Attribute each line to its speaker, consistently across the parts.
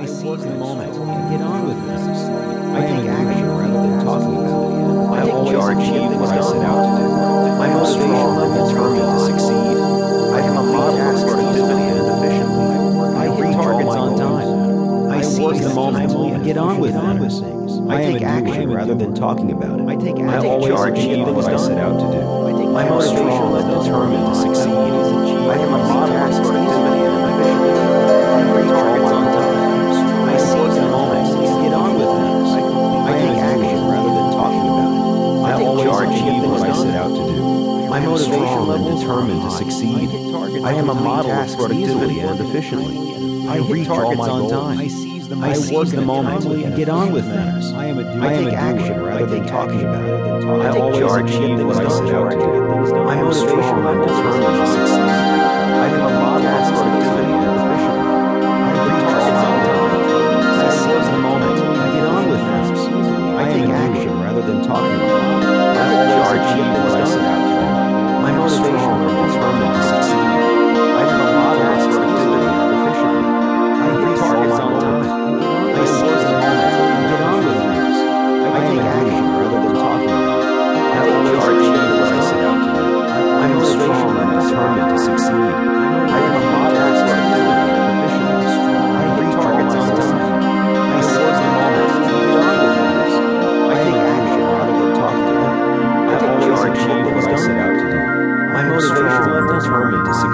Speaker 1: I seize the moment and get on with this. I take action rather than talking about it.
Speaker 2: I
Speaker 1: take
Speaker 2: always
Speaker 1: charge
Speaker 2: achieve what I set out to do.
Speaker 1: My
Speaker 2: I
Speaker 1: motivation
Speaker 2: strong and determined to succeed. I am a model of productivity and efficiency.
Speaker 1: I hit targets on time. I
Speaker 2: I
Speaker 1: seize the moment and get on with things. I
Speaker 2: I
Speaker 1: take action rather than talking about it. I take
Speaker 2: I always achieve what I set out to do.
Speaker 1: I
Speaker 2: I am
Speaker 1: motivation
Speaker 2: strong and determined to succeed. Out to do. I am
Speaker 1: motivation
Speaker 2: strong and determined to succeed.
Speaker 1: I
Speaker 2: I am a model of productivity and efficiently.
Speaker 1: I
Speaker 2: reach all
Speaker 1: targets
Speaker 2: my
Speaker 1: on
Speaker 2: goals.
Speaker 1: time. I seize the
Speaker 2: I work
Speaker 1: the moment and get on with things.
Speaker 2: I am a doer.
Speaker 1: I take action rather than talking about it.
Speaker 2: I
Speaker 1: take
Speaker 2: always achieve what I
Speaker 1: things
Speaker 2: set out to do. I am strong and determined to succeed. I am a model of productivity and efficiency.
Speaker 1: I reach targets on time. I seize the moment and get on with things. I take action rather than talking about it.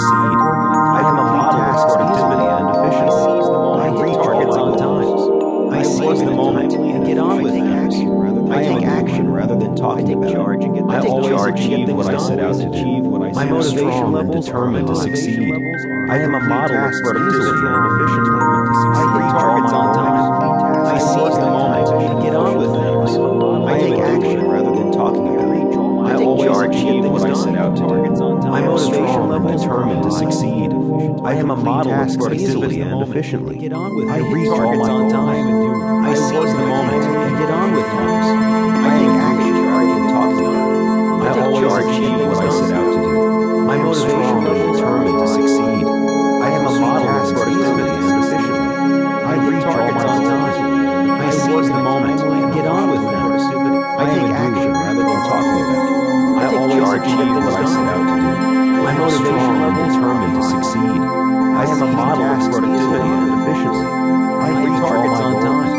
Speaker 2: Succeed. I am a model of productivity and efficiency.
Speaker 1: seize the moment. I
Speaker 2: reach
Speaker 1: targets on time. I seize the moment and get on with things. I take action rather than talking about charge it.
Speaker 2: and get
Speaker 1: I
Speaker 2: always
Speaker 1: charge
Speaker 2: achieve what I set out to achieve.
Speaker 1: My
Speaker 2: I am
Speaker 1: motivation
Speaker 2: and determined to succeed. I am a model of productivity and efficiency.
Speaker 1: Motivation
Speaker 2: strong and
Speaker 1: level is
Speaker 2: determined to succeed. I am a model of productivity and efficiently.
Speaker 1: Get on with
Speaker 2: I reach all my goals.
Speaker 1: I seize the moment and get on with things. I take action rather than talking about it.
Speaker 2: I always achieve what I set out to do.
Speaker 1: My motivation
Speaker 2: and
Speaker 1: is
Speaker 2: determined to succeed. I am a model of productivity and efficiently.
Speaker 1: I
Speaker 2: reach all my goals.
Speaker 1: I seize the moment and get on with things. I take action rather than talking about it.
Speaker 2: I always
Speaker 1: charge and
Speaker 2: achieve what I set out to do. I am strong and determined to succeed. I am a model of productivity and efficiency.
Speaker 1: I
Speaker 2: reach all
Speaker 1: targets
Speaker 2: my
Speaker 1: on
Speaker 2: goals.
Speaker 1: time.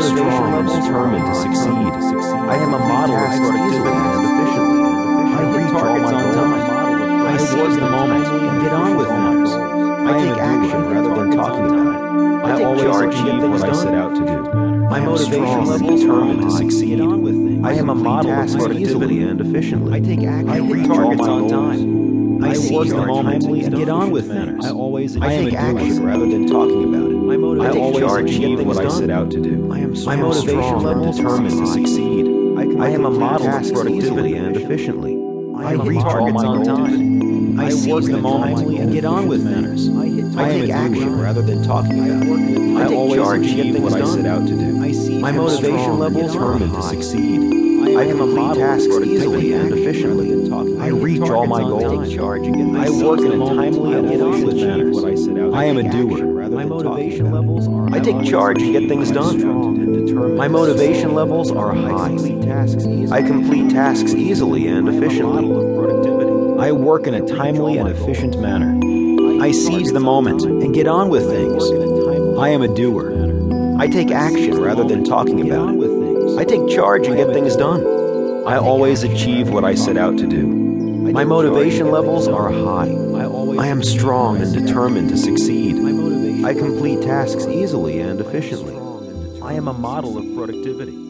Speaker 2: Am strong and determined to succeed.
Speaker 1: I
Speaker 2: am a model of productivity and efficiency.
Speaker 1: I hit
Speaker 2: reach
Speaker 1: targets
Speaker 2: my
Speaker 1: on time. I seize the moment and get on with things. I take action rather than talking about it.
Speaker 2: I always
Speaker 1: charge and get
Speaker 2: achieve what I set out to do.
Speaker 1: My motivation
Speaker 2: strong and
Speaker 1: level is
Speaker 2: determined to succeed.
Speaker 1: Get on with things. I
Speaker 2: am a model of productivity
Speaker 1: easily.
Speaker 2: and efficiently.
Speaker 1: I take action.
Speaker 2: I reach
Speaker 1: targets
Speaker 2: my
Speaker 1: on
Speaker 2: goals.
Speaker 1: time. I
Speaker 2: I
Speaker 1: seize
Speaker 2: work
Speaker 1: the moment and get on with things.
Speaker 2: I always
Speaker 1: I take action rather than talking about it. My
Speaker 2: I always
Speaker 1: charge and get
Speaker 2: achieve what I set out to do.
Speaker 1: I am
Speaker 2: I
Speaker 1: motivation
Speaker 2: strong
Speaker 1: level
Speaker 2: and determined to succeed. I am a model of productivity
Speaker 1: easily.
Speaker 2: and efficiently.
Speaker 1: I
Speaker 2: reach all
Speaker 1: targets
Speaker 2: my
Speaker 1: on time. I
Speaker 2: I
Speaker 1: seize
Speaker 2: work
Speaker 1: the moment and get on with things. I
Speaker 2: I am
Speaker 1: take action rather than talking about it.
Speaker 2: I
Speaker 1: take
Speaker 2: always
Speaker 1: charge and get
Speaker 2: achieve
Speaker 1: things
Speaker 2: what I
Speaker 1: done.
Speaker 2: set out to do.
Speaker 1: I seize
Speaker 2: My motivation levels are determined to succeed. I a
Speaker 1: complete tasks easily.
Speaker 2: and efficiently. I reach all my goals.
Speaker 1: charge and get
Speaker 2: I work in a timely and efficient manner. I. I am a doer.
Speaker 3: My motivation levels are
Speaker 1: I take charge and get things done. My motivation levels are high. I complete tasks easily and efficiently. I work in a timely and efficient manner. I seize the moment and get on with things. I am a doer. I take action rather than talking about it. I take charge and get things done. I always achieve what I set out to do. My motivation levels are high. I am strong and determined to succeed. I complete tasks easily and efficiently. I am a model of productivity.